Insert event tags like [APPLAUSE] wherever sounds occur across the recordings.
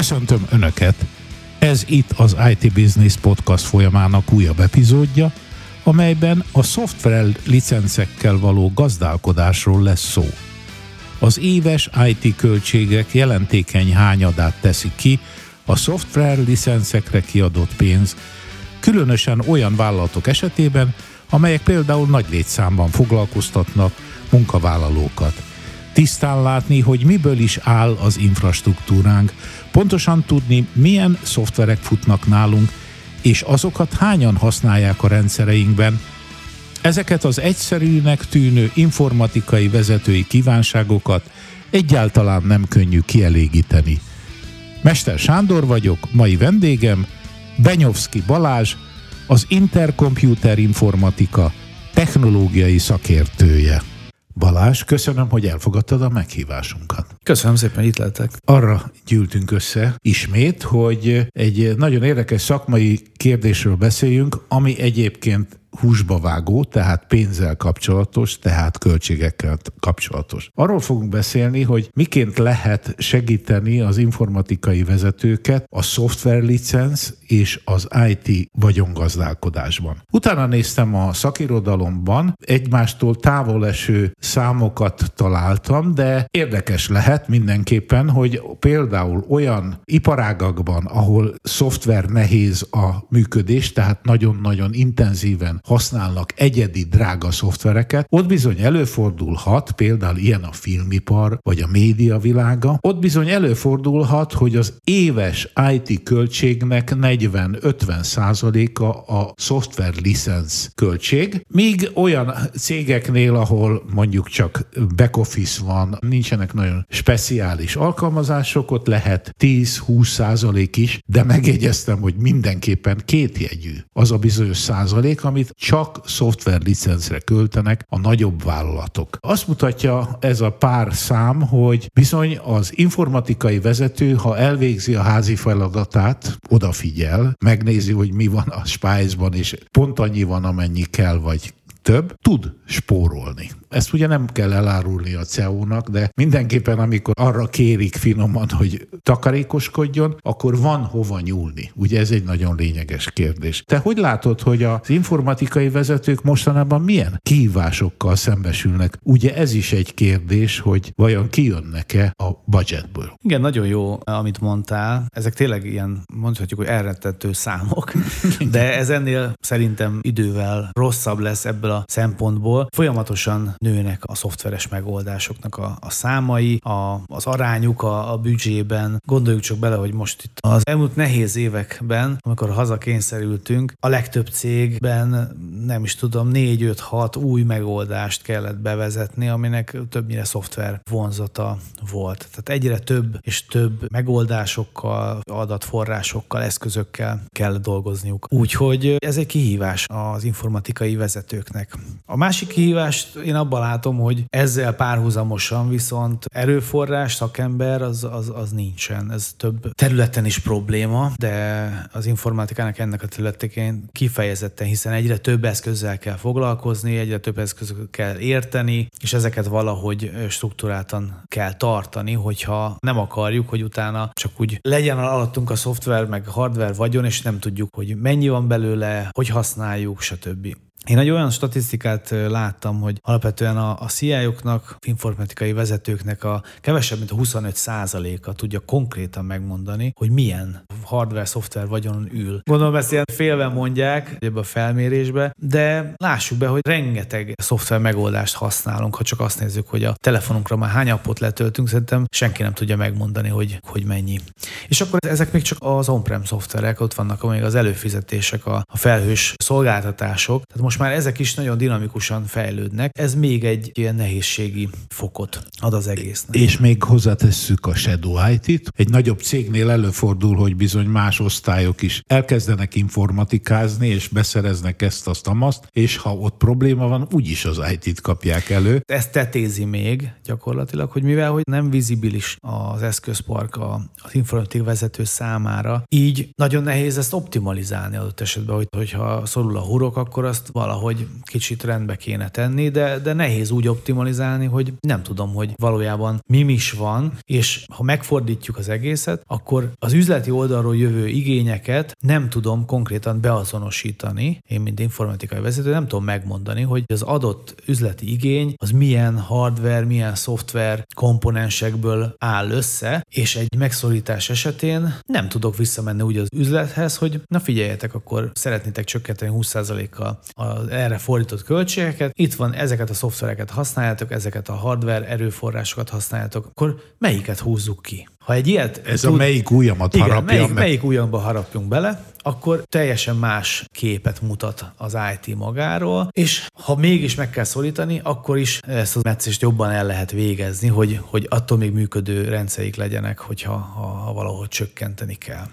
Köszöntöm Önöket! Ez itt az IT Business Podcast folyamának újabb epizódja, amelyben a szoftver licencekkel való gazdálkodásról lesz szó. Az éves IT költségek jelentékeny hányadát teszi ki a szoftver licencekre kiadott pénz, különösen olyan vállalatok esetében, amelyek például nagy létszámban foglalkoztatnak munkavállalókat. Tisztán látni, hogy miből is áll az infrastruktúránk, pontosan tudni, milyen szoftverek futnak nálunk, és azokat hányan használják a rendszereinkben. Ezeket az egyszerűnek tűnő informatikai vezetői kívánságokat egyáltalán nem könnyű kielégíteni. Mester Sándor vagyok, mai vendégem Benyovszki Balázs, az Intercomputer Informatika technológiai szakértője. Balázs, köszönöm, hogy elfogadtad a meghívásunkat. Köszönöm szépen, itt lehetek. Arra gyűltünk össze ismét, hogy egy nagyon érdekes szakmai kérdésről beszéljünk, ami egyébként húsba vágó, tehát pénzzel kapcsolatos, tehát költségekkel kapcsolatos. Arról fogunk beszélni, hogy miként lehet segíteni az informatikai vezetőket a szoftver licenc és az IT vagyongazdálkodásban. Utána néztem a szakirodalomban, egymástól távol eső számokat találtam, de érdekes lehet mindenképpen, hogy például olyan iparágakban, ahol szoftver nehéz a működés, tehát nagyon-nagyon intenzíven használnak egyedi drága szoftvereket, ott bizony előfordulhat, például ilyen a filmipar, vagy a média világa, ott bizony előfordulhat, hogy az éves IT költségnek 40-50 százaléka a szoftver licensz költség, míg olyan cégeknél, ahol mondjuk csak back office van, nincsenek nagyon speciális alkalmazások, lehet 10-20 százalék is, de megjegyeztem, hogy mindenképpen kétjegyű az a bizonyos százalék, amit csak szoftver licencre költenek a nagyobb vállalatok. Azt mutatja ez a pár szám, hogy bizony az informatikai vezető, ha elvégzi a házi feladatát, odafigyel, megnézi, hogy mi van a spájzban, és pont annyi van, amennyi kell, vagy több, tud spórolni. Ezt ugye nem kell elárulni a CEO-nak, de mindenképpen amikor arra kérik finoman, hogy takarékoskodjon, akkor van hova nyúlni. Ugye ez egy nagyon lényeges kérdés. Te hogy látod, hogy az informatikai vezetők mostanában milyen kihívásokkal szembesülnek? Ugye ez is egy kérdés, hogy vajon kijönnek-e a budgetből? Igen, nagyon jó, amit mondtál. Ezek tényleg ilyen, mondhatjuk, hogy elrettető számok, de ez ennél szerintem idővel rosszabb lesz ebből a szempontból. Folyamatosan nőnek a szoftveres megoldásoknak a, a számai, a, az arányuk a, a büdzsében. Gondoljuk csak bele, hogy most itt az elmúlt nehéz években, amikor hazakényszerültünk, a legtöbb cégben nem is tudom, 4-5-6 új megoldást kellett bevezetni, aminek többnyire szoftver vonzata volt. Tehát egyre több és több megoldásokkal, adatforrásokkal, eszközökkel kell dolgozniuk. Úgyhogy ez egy kihívás az informatikai vezetőknek. A másik kihívást én abban abban látom, hogy ezzel párhuzamosan viszont erőforrás, szakember az, az, az nincsen. Ez több területen is probléma, de az informatikának ennek a területén kifejezetten, hiszen egyre több eszközzel kell foglalkozni, egyre több eszközzel kell érteni, és ezeket valahogy struktúráltan kell tartani, hogyha nem akarjuk, hogy utána csak úgy legyen alattunk a szoftver, meg hardware vagyon, és nem tudjuk, hogy mennyi van belőle, hogy használjuk, stb. Én egy olyan statisztikát láttam, hogy alapvetően a, a CIO-knak, informatikai vezetőknek a kevesebb, mint a 25% a tudja konkrétan megmondani, hogy milyen hardware, szoftver vagyonon ül. Gondolom ezt ilyen félve mondják ebbe a felmérésbe, de lássuk be, hogy rengeteg szoftver megoldást használunk, ha csak azt nézzük, hogy a telefonunkra már hány appot letöltünk, szerintem senki nem tudja megmondani, hogy, hogy mennyi. És akkor ezek még csak az on-prem szoftverek, ott vannak még az előfizetések, a, a felhős szolgáltatások, tehát most már ezek is nagyon dinamikusan fejlődnek. Ez még egy ilyen nehézségi fokot ad az egésznek. És még hozzátesszük a Shadow IT-t. Egy nagyobb cégnél előfordul, hogy bizony más osztályok is elkezdenek informatikázni, és beszereznek ezt, azt, amaszt, és ha ott probléma van, úgyis az IT-t kapják elő. Ez tetézi még gyakorlatilag, hogy mivel hogy nem vizibilis az eszközpark az informatik vezető számára, így nagyon nehéz ezt optimalizálni adott esetben, hogy, hogyha szorul a hurok, akkor azt valahogy kicsit rendbe kéne tenni, de, de nehéz úgy optimalizálni, hogy nem tudom, hogy valójában mi is van, és ha megfordítjuk az egészet, akkor az üzleti oldalról jövő igényeket nem tudom konkrétan beazonosítani. Én, mint informatikai vezető, nem tudom megmondani, hogy az adott üzleti igény az milyen hardware, milyen szoftver komponensekből áll össze, és egy megszorítás esetén nem tudok visszamenni úgy az üzlethez, hogy na figyeljetek, akkor szeretnétek csökkenteni 20%-kal az erre fordított költségeket, itt van, ezeket a szoftvereket használjátok, ezeket a hardware erőforrásokat használjátok, akkor melyiket húzzuk ki? Ha egy ilyet Ez tud, a melyik ujjamat igen, harapja melyik, meg? melyik ujjamba harapjunk bele, akkor teljesen más képet mutat az IT magáról, és ha mégis meg kell szorítani, akkor is ezt a meccést jobban el lehet végezni, hogy, hogy attól még működő rendszerik legyenek, hogyha ha, ha valahogy csökkenteni kell.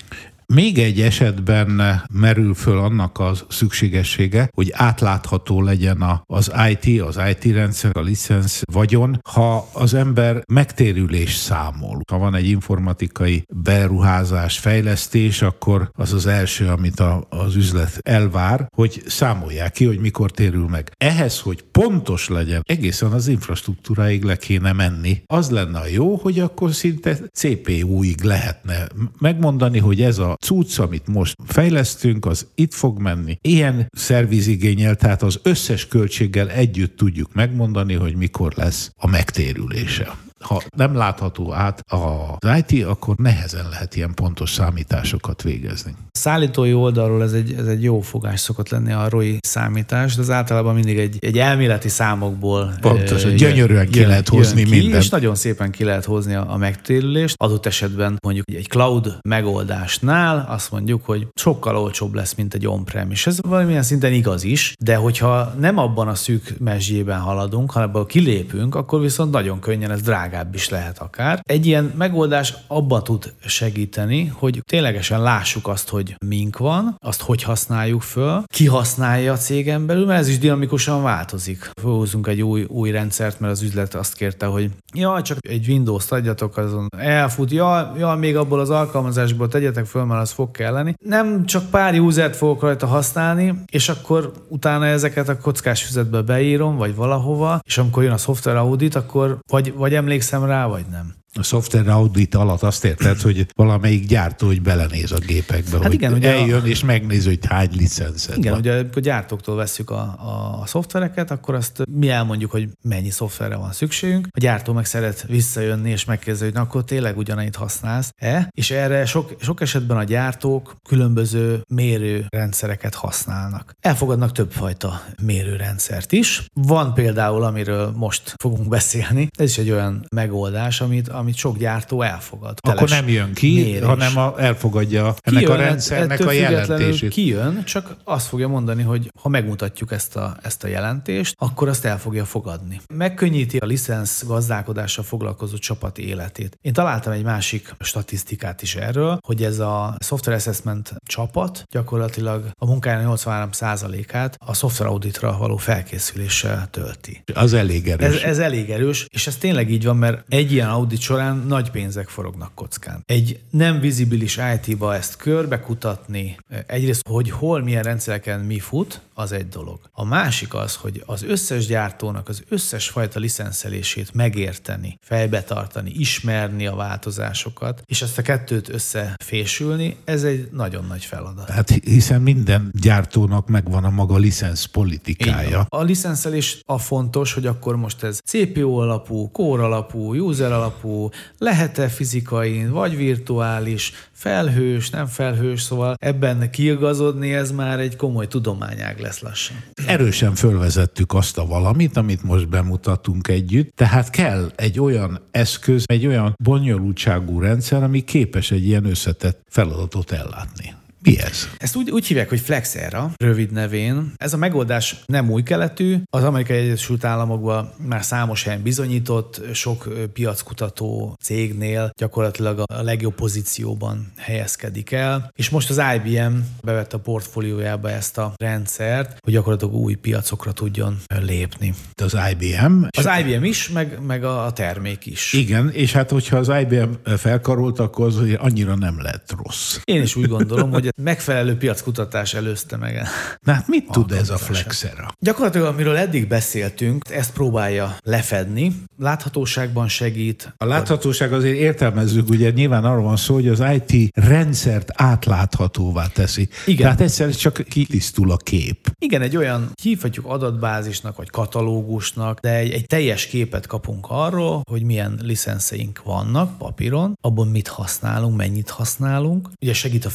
Még egy esetben merül föl annak az szükségessége, hogy átlátható legyen az IT, az IT rendszer, a licensz vagyon, ha az ember megtérülés számol. Ha van egy informatikai beruházás, fejlesztés, akkor az az első, amit a, az üzlet elvár, hogy számolják ki, hogy mikor térül meg. Ehhez, hogy pontos legyen, egészen az infrastruktúráig le kéne menni. Az lenne a jó, hogy akkor szinte CPU-ig lehetne megmondani, hogy ez a cucc, amit most fejlesztünk, az itt fog menni. Ilyen szervizigényel, tehát az összes költséggel együtt tudjuk megmondani, hogy mikor lesz a megtérülése ha nem látható át az IT, akkor nehezen lehet ilyen pontos számításokat végezni. Szállítói oldalról ez egy, ez egy jó fogás szokott lenni a ROI számítás, de az általában mindig egy, egy elméleti számokból Pontos, hogy gyönyörűen ki jön, lehet hozni ki, mindent. És nagyon szépen ki lehet hozni a, a megtérülést. Adott esetben mondjuk egy cloud megoldásnál azt mondjuk, hogy sokkal olcsóbb lesz, mint egy on-prem, és ez valamilyen szinten igaz is, de hogyha nem abban a szűk mezsjében haladunk, hanem abban kilépünk, akkor viszont nagyon könnyen ez drágább is lehet akár. Egy ilyen megoldás abban tud segíteni, hogy ténylegesen lássuk azt, hogy mink van, azt hogy használjuk föl, ki használja a cégen belül, mert ez is dinamikusan változik. Fölhúzunk egy új, új rendszert, mert az üzlet azt kérte, hogy ja, csak egy Windows-t adjatok, azon elfut, ja, ja, még abból az alkalmazásból tegyetek föl, mert az fog kelleni. Nem csak pár usert fogok rajta használni, és akkor utána ezeket a kockás füzetbe beírom, vagy valahova, és amikor jön a szoftver audit, akkor vagy, vagy emlékszem rá, vagy nem? A software audit alatt azt érted, hogy valamelyik gyártó, hogy belenéz a gépekbe, hát hogy igen, ugye eljön a... és megnéz, hogy hány licenszet Igen, van. ugye a gyártóktól veszük a, a, a szoftvereket, akkor azt mi elmondjuk, hogy mennyi szoftverre van szükségünk. A gyártó meg szeret visszajönni és megkérdezi, hogy na, akkor tényleg ugyanannyit használsz-e? És erre sok, sok esetben a gyártók különböző mérőrendszereket használnak. Elfogadnak többfajta mérőrendszert is. Van például, amiről most fogunk beszélni, ez is egy olyan megoldás, amit, amit sok gyártó elfogad. Akkor nem jön ki, mérés. hanem a, elfogadja ennek kijön, a rendszernek a jelentését. Kijön, csak azt fogja mondani, hogy ha megmutatjuk ezt a, ezt a jelentést, akkor azt el fogja fogadni. Megkönnyíti a licensz gazdálkodással foglalkozó csapat életét. Én találtam egy másik statisztikát is erről, hogy ez a Software Assessment csapat gyakorlatilag a munkájának 83%-át a software auditra való felkészüléssel tölti. Az elég erős. Ez, ez elég erős, és ez tényleg így van, mert egy ilyen audit során nagy pénzek forognak kockán. Egy nem vizibilis IT-ba ezt körbe kutatni, egyrészt, hogy hol, milyen rendszereken mi fut, az egy dolog. A másik az, hogy az összes gyártónak az összes fajta licenszelését megérteni, fejbe tartani, ismerni a változásokat, és ezt a kettőt összefésülni, ez egy nagyon nagy feladat. Hát hiszen minden gyártónak megvan a maga licensz politikája. A licenszelés a fontos, hogy akkor most ez CPU alapú, core alapú, user alapú, lehet-e fizikai, vagy virtuális, felhős, nem felhős, szóval ebben kiigazodni ez már egy komoly tudományág lesz lassan. Erősen fölvezettük azt a valamit, amit most bemutatunk együtt, tehát kell egy olyan eszköz, egy olyan bonyolultságú rendszer, ami képes egy ilyen összetett feladatot ellátni. Mi ez? Ezt úgy, úgy hívják, hogy Flexera, rövid nevén. Ez a megoldás nem új keletű, az Amerikai Egyesült Államokban már számos helyen bizonyított, sok piackutató cégnél gyakorlatilag a legjobb pozícióban helyezkedik el, és most az IBM bevette a portfóliójába ezt a rendszert, hogy gyakorlatilag új piacokra tudjon lépni. De az IBM? Az IBM is, meg, meg a termék is. Igen, és hát hogyha az IBM felkarolt, akkor az annyira nem lett rossz. Én is úgy gondolom, hogy megfelelő piackutatás előzte meg. Na hát mit tud ez a Flexera? Gyakorlatilag, amiről eddig beszéltünk, ezt próbálja lefedni. Láthatóságban segít. A láthatóság azért értelmezzük, ugye nyilván arról van szó, hogy az IT rendszert átláthatóvá teszi. Igen. Tehát egyszer csak kitisztul a kép. Igen, egy olyan hívhatjuk adatbázisnak, vagy katalógusnak, de egy, egy teljes képet kapunk arról, hogy milyen licenszeink vannak papíron, abban mit használunk, mennyit használunk. Ugye segít a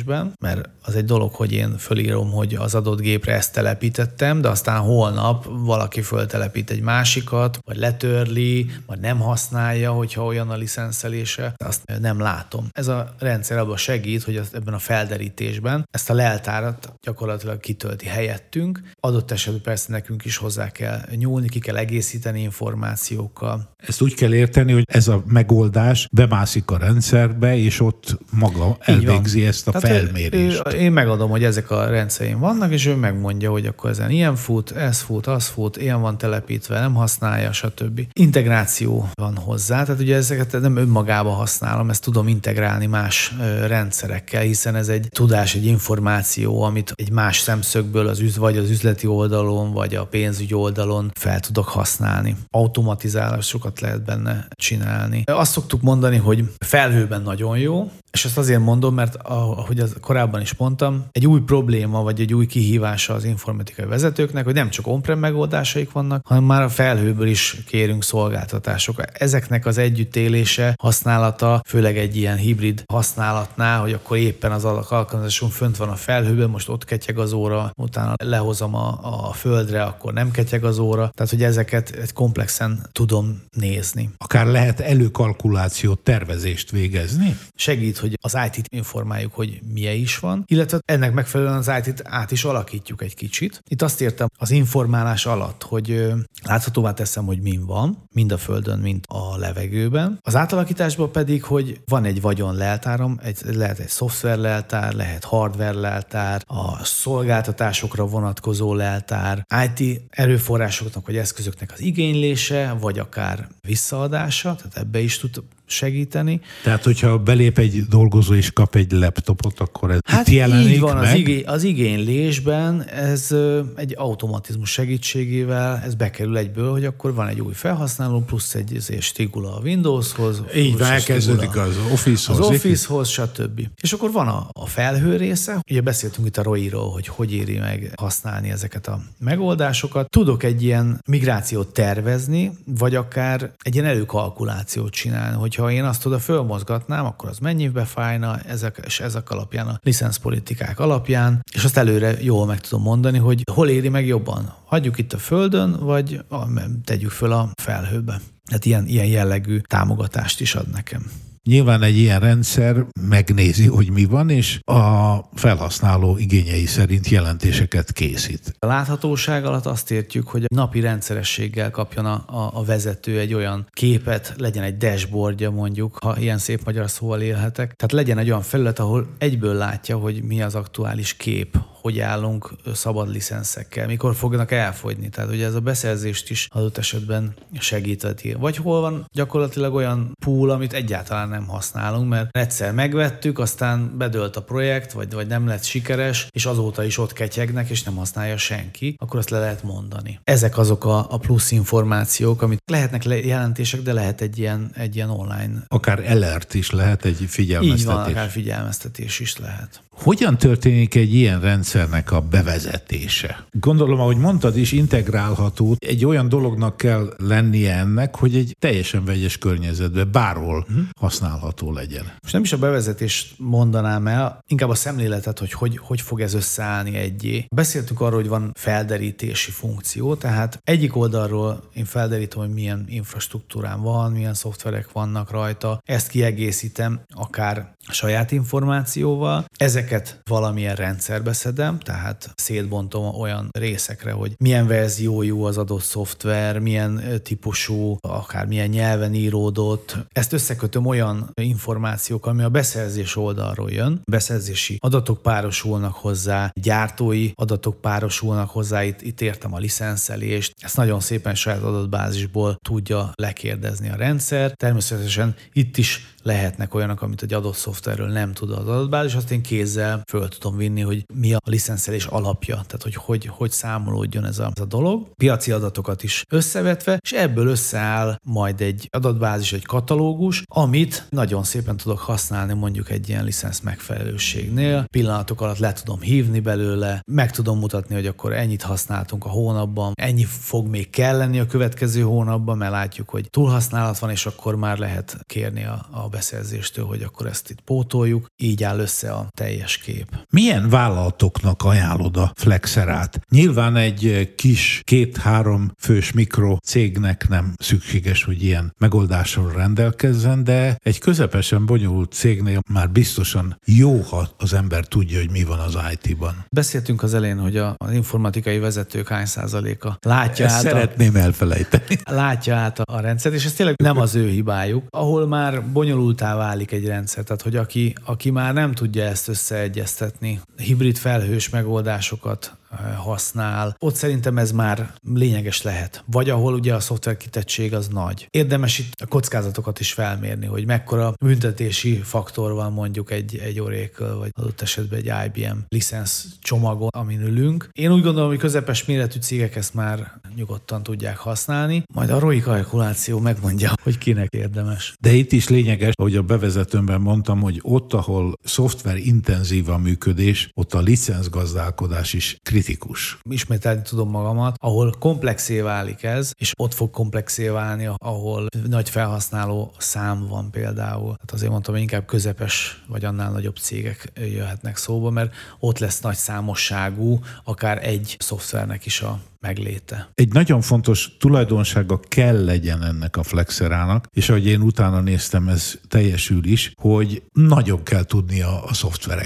felderítésben, mert az egy dolog, hogy én fölírom, hogy az adott gépre ezt telepítettem, de aztán holnap valaki föltelepít egy másikat, vagy letörli, vagy nem használja, hogyha olyan a licenszelése, azt nem látom. Ez a rendszer abban segít, hogy ebben a felderítésben ezt a leltárat gyakorlatilag kitölti helyettünk. Adott esetben persze nekünk is hozzá kell nyúlni, ki kell egészíteni információkkal. Ezt úgy kell érteni, hogy ez a megoldás bemászik a rendszerbe, és ott maga elvégzi ezt a Tehát felmérést. Ő, én megadom, hogy ezek a rendszereim vannak, és ő megmondja, hogy akkor ezen ilyen fut, ez fut, az fut, ilyen van telepítve, nem használja, stb. Integráció van hozzá, tehát ugye ezeket nem önmagába használom, ezt tudom integrálni más rendszerekkel, hiszen ez egy tudás, egy információ, amit egy más szemszögből az üz, vagy az üzleti oldalon, vagy a pénzügyi oldalon fel tudok használni. Automatizálásokat lehet benne csinálni. Azt szoktuk mondani, hogy felhőben nagyon jó, és ezt azért mondom, mert ahogy az korábban is mondtam, egy új probléma vagy egy új kihívása az informatikai vezetőknek, hogy nem csak on megoldásaik vannak, hanem már a felhőből is kérünk szolgáltatásokat. Ezeknek az együttélése, használata, főleg egy ilyen hibrid használatnál, hogy akkor éppen az alkalmazásunk fönt van a felhőben, most ott ketyeg az óra, utána lehozom a, a földre, akkor nem ketyeg az óra. Tehát, hogy ezeket egy komplexen tudom nézni. Akár lehet előkalkulációt, tervezést végezni? Segít, hogy az IT-t informáljuk, hogy milyen is van, illetve ennek megfelelően az IT-t át is alakítjuk egy kicsit. Itt azt értem az informálás alatt, hogy láthatóvá teszem, hogy min van, mind a földön, mind a levegőben. Az átalakításban pedig, hogy van egy vagyon leltárom, egy, lehet egy szoftver leltár, lehet hardware leltár, a szolgáltatásokra vonatkozó leltár, IT erőforrásoknak vagy eszközöknek az igénylése, vagy akár visszaadása, tehát ebbe is tud segíteni. Tehát, hogyha belép egy dolgozó és kap egy laptopot, akkor ez hát itt jelenik így van, meg? Az, igény, az igénylésben ez egy automatizmus segítségével ez bekerül egyből, hogy akkor van egy új felhasználó, plusz egy ezért stigula a Windowshoz. Így van, elkezdődik az Office-hoz. Az Office-hoz, stb. És akkor van a, a felhő része. Ugye beszéltünk itt a ROI-ról, hogy hogy éri meg használni ezeket a megoldásokat. Tudok egy ilyen migrációt tervezni, vagy akár egy ilyen előkalkulációt csinálni, hogy hogyha én azt oda fölmozgatnám, akkor az mennyibe fájna, ezek, és ezek alapján a licenszpolitikák alapján, és azt előre jól meg tudom mondani, hogy hol éri meg jobban. Hagyjuk itt a földön, vagy tegyük föl a felhőbe. Tehát ilyen, ilyen jellegű támogatást is ad nekem. Nyilván egy ilyen rendszer megnézi, hogy mi van, és a felhasználó igényei szerint jelentéseket készít. A láthatóság alatt azt értjük, hogy napi rendszerességgel kapjon a, a, a vezető egy olyan képet, legyen egy dashboardja mondjuk, ha ilyen szép magyar szóval élhetek. Tehát legyen egy olyan felület, ahol egyből látja, hogy mi az aktuális kép, hogy állunk szabad licenszekkel, mikor fognak elfogyni. Tehát ugye ez a beszerzést is adott esetben segítheti. Vagy hol van gyakorlatilag olyan pool, amit egyáltalán nem használunk, mert egyszer megvettük, aztán bedölt a projekt, vagy, vagy nem lett sikeres, és azóta is ott ketyegnek, és nem használja senki, akkor azt le lehet mondani. Ezek azok a, a plusz információk, amit lehetnek jelentések, de lehet egy ilyen, egy ilyen online. Akár alert is lehet, egy figyelmeztetés. Így van, akár figyelmeztetés is lehet. Hogyan történik egy ilyen rendszernek a bevezetése? Gondolom, ahogy mondtad is, integrálható. Egy olyan dolognak kell lennie ennek, hogy egy teljesen vegyes környezetben bárhol uh-huh. használható legyen. És nem is a bevezetést mondanám el, inkább a szemléletet, hogy hogy, hogy fog ez összeállni egyé. Beszéltünk arról, hogy van felderítési funkció, tehát egyik oldalról én felderítem, hogy milyen infrastruktúrám van, milyen szoftverek vannak rajta, ezt kiegészítem akár saját információval. Ezeket valamilyen rendszerbe szedem, tehát szétbontom olyan részekre, hogy milyen verziójú az adott szoftver, milyen típusú, akár milyen nyelven íródott. Ezt összekötöm olyan információkkal, ami a beszerzés oldalról jön. Beszerzési adatok párosulnak hozzá, gyártói adatok párosulnak hozzá, itt, itt értem a licenszelést. Ezt nagyon szépen saját adatbázisból tudja lekérdezni a rendszer. Természetesen itt is lehetnek olyanok, amit egy adott szoftverről nem tud az adatbázis, azt én kézzel eszközzel föl tudom vinni, hogy mi a licenszelés alapja, tehát hogy hogy, hogy számolódjon ez a, ez a dolog. Piaci adatokat is összevetve, és ebből összeáll majd egy adatbázis, egy katalógus, amit nagyon szépen tudok használni mondjuk egy ilyen licensz megfelelőségnél. Pillanatok alatt le tudom hívni belőle, meg tudom mutatni, hogy akkor ennyit használtunk a hónapban, ennyi fog még kelleni a következő hónapban, mert látjuk, hogy túlhasználat van, és akkor már lehet kérni a, a beszerzéstől, hogy akkor ezt itt pótoljuk. Így áll össze a teljes kép. Milyen vállalatoknak ajánlod a Flexerát? Nyilván egy kis két-három fős mikro cégnek nem szükséges, hogy ilyen megoldással rendelkezzen, de egy közepesen bonyolult cégnél már biztosan jó, ha az ember tudja, hogy mi van az IT-ban. Beszéltünk az elején, hogy a, az informatikai vezetők hány százaléka látja Ezt át szeretném a, elfelejteni. [LAUGHS] Látja át a, a rendszert, és ez tényleg nem az ő hibájuk, ahol már bonyolultá válik egy rendszer. Tehát, hogy aki, aki már nem tudja ezt összeegyeztetni, hibrid felhős megoldásokat használ, ott szerintem ez már lényeges lehet. Vagy ahol ugye a szoftver kitettség az nagy. Érdemes itt a kockázatokat is felmérni, hogy mekkora büntetési faktor van mondjuk egy, egy Oracle, vagy adott esetben egy IBM licensz csomagon, amin ülünk. Én úgy gondolom, hogy közepes méretű cégek ezt már nyugodtan tudják használni, majd a ROI kalkuláció megmondja, hogy kinek érdemes. De itt is lényeges, hogy a bevezetőmben mondtam, hogy ott, ahol szoftver intenzív a működés, ott a licenszgazdálkodás is kritikus. Ismételni tudom magamat, ahol komplexé válik ez, és ott fog komplexé válni, ahol nagy felhasználó szám van például. Hát azért mondtam, hogy inkább közepes vagy annál nagyobb cégek jöhetnek szóba, mert ott lesz nagy számosságú, akár egy szoftvernek is a megléte. Egy nagyon fontos tulajdonsága kell legyen ennek a Flexerának, és ahogy én utána néztem, ez teljesül is, hogy nagyon kell tudnia a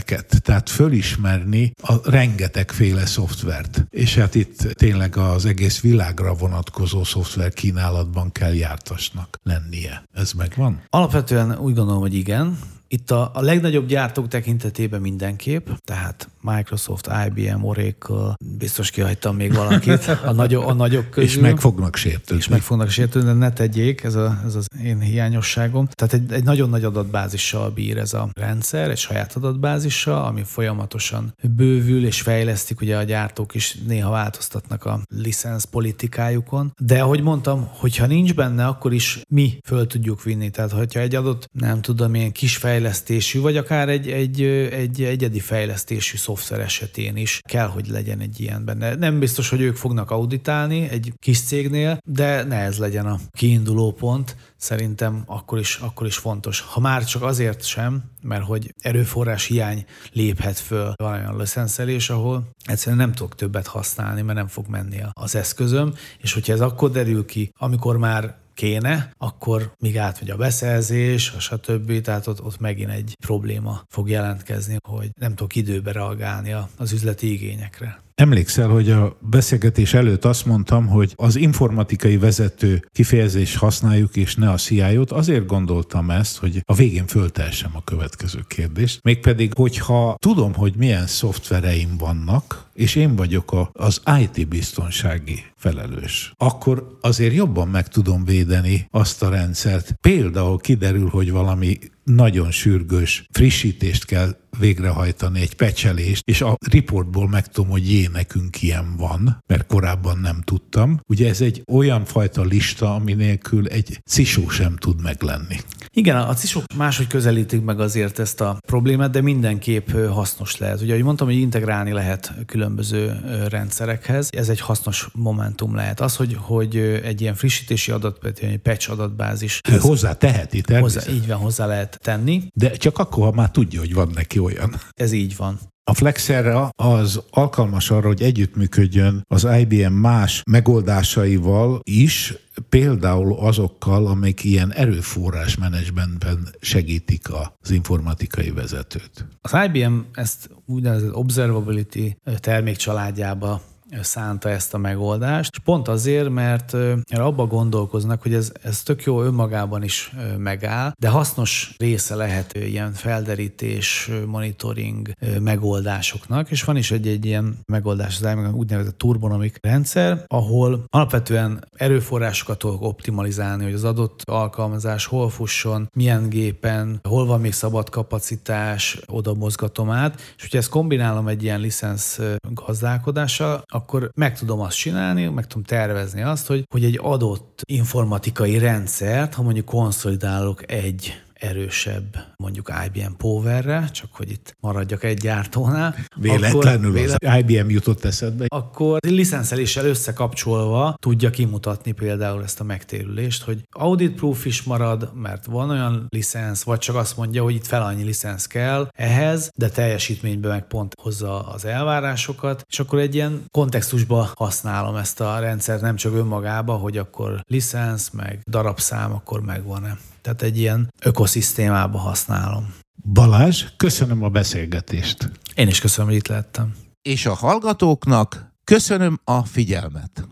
szoftvereket. Tehát fölismerni a rengetegféle szoftvert. És hát itt tényleg az egész világra vonatkozó szoftver kínálatban kell jártasnak lennie. Ez megvan? Alapvetően úgy gondolom, hogy igen. Itt a, a legnagyobb gyártók tekintetében mindenképp, tehát Microsoft, IBM, Oracle, biztos kihagytam még valakit, a, nagy, a nagyok közül. És meg fognak sértődni. És meg fognak sértődni, de ne tegyék, ez, a, ez az én hiányosságom. Tehát egy, egy nagyon nagy adatbázissal bír ez a rendszer, egy saját adatbázissal, ami folyamatosan bővül és fejlesztik, ugye a gyártók is néha változtatnak a licensz politikájukon. De ahogy mondtam, hogyha nincs benne, akkor is mi föl tudjuk vinni. Tehát, hogyha egy adott, nem tudom, ilyen kis fejlesztésű, vagy akár egy, egy, egy egyedi fejlesztésű szoftver esetén is kell, hogy legyen egy ilyen benne. Nem biztos, hogy ők fognak auditálni egy kis cégnél, de ne ez legyen a kiinduló pont. Szerintem akkor is, akkor is fontos. Ha már csak azért sem, mert hogy erőforrás hiány léphet föl valamilyen licenszelés, ahol egyszerűen nem tudok többet használni, mert nem fog menni az eszközöm, és hogyha ez akkor derül ki, amikor már kéne, akkor míg átmegy a beszerzés, a stb. Tehát ott, ott megint egy probléma fog jelentkezni, hogy nem tudok időbe reagálni az üzleti igényekre. Emlékszel, hogy a beszélgetés előtt azt mondtam, hogy az informatikai vezető kifejezés használjuk, és ne a CIO-t. Azért gondoltam ezt, hogy a végén föltelsem a következő kérdést. Mégpedig, hogyha tudom, hogy milyen szoftvereim vannak, és én vagyok a, az IT biztonsági felelős, akkor azért jobban meg tudom védeni azt a rendszert. Például kiderül, hogy valami nagyon sürgős frissítést kell végrehajtani, egy pecselést, és a riportból megtudom, hogy jé, nekünk ilyen van, mert korábban nem tudtam. Ugye ez egy olyan fajta lista, ami nélkül egy cisó sem tud meglenni. Igen, a cisok máshogy közelítik meg azért ezt a problémát, de mindenképp hasznos lehet. Ugye, ahogy mondtam, hogy integrálni lehet különböző rendszerekhez, ez egy hasznos momentum lehet. Az, hogy, hogy egy ilyen frissítési adat, egy patch adatbázis. Hozzá teheti, természetesen. Hozzá, így van, hozzá lehet tenni. De csak akkor, ha már tudja, hogy van neki olyan. Ez így van. A Flexerre az alkalmas arra, hogy együttműködjön az IBM más megoldásaival is, például azokkal, amik ilyen erőforrás menedzsmentben segítik az informatikai vezetőt. Az IBM ezt úgynevezett observability termékcsaládjába szánta ezt a megoldást, és pont azért, mert abba gondolkoznak, hogy ez, ez tök jó önmagában is megáll, de hasznos része lehet ilyen felderítés, monitoring megoldásoknak, és van is egy, egy ilyen megoldás, az úgynevezett turbonomik rendszer, ahol alapvetően erőforrásokat tudok optimalizálni, hogy az adott alkalmazás hol fusson, milyen gépen, hol van még szabad kapacitás, oda mozgatom át, és hogyha ezt kombinálom egy ilyen licensz gazdálkodással, akkor meg tudom azt csinálni, meg tudom tervezni azt, hogy, hogy egy adott informatikai rendszert, ha mondjuk konszolidálok egy erősebb mondjuk IBM Powerre, csak hogy itt maradjak egy gyártónál. Véletlenül akkor, az IBM jutott eszedbe. Akkor licenszeléssel összekapcsolva tudja kimutatni például ezt a megtérülést, hogy audit proof is marad, mert van olyan licensz, vagy csak azt mondja, hogy itt fel annyi licensz kell ehhez, de teljesítményben meg pont hozza az elvárásokat, és akkor egy ilyen kontextusba használom ezt a rendszert, nem csak önmagába, hogy akkor licensz, meg darabszám, akkor megvan-e. Tehát egy ilyen ökoszisztémába használom. Balázs, köszönöm a beszélgetést. Én is köszönöm, hogy itt lettem. És a hallgatóknak köszönöm a figyelmet.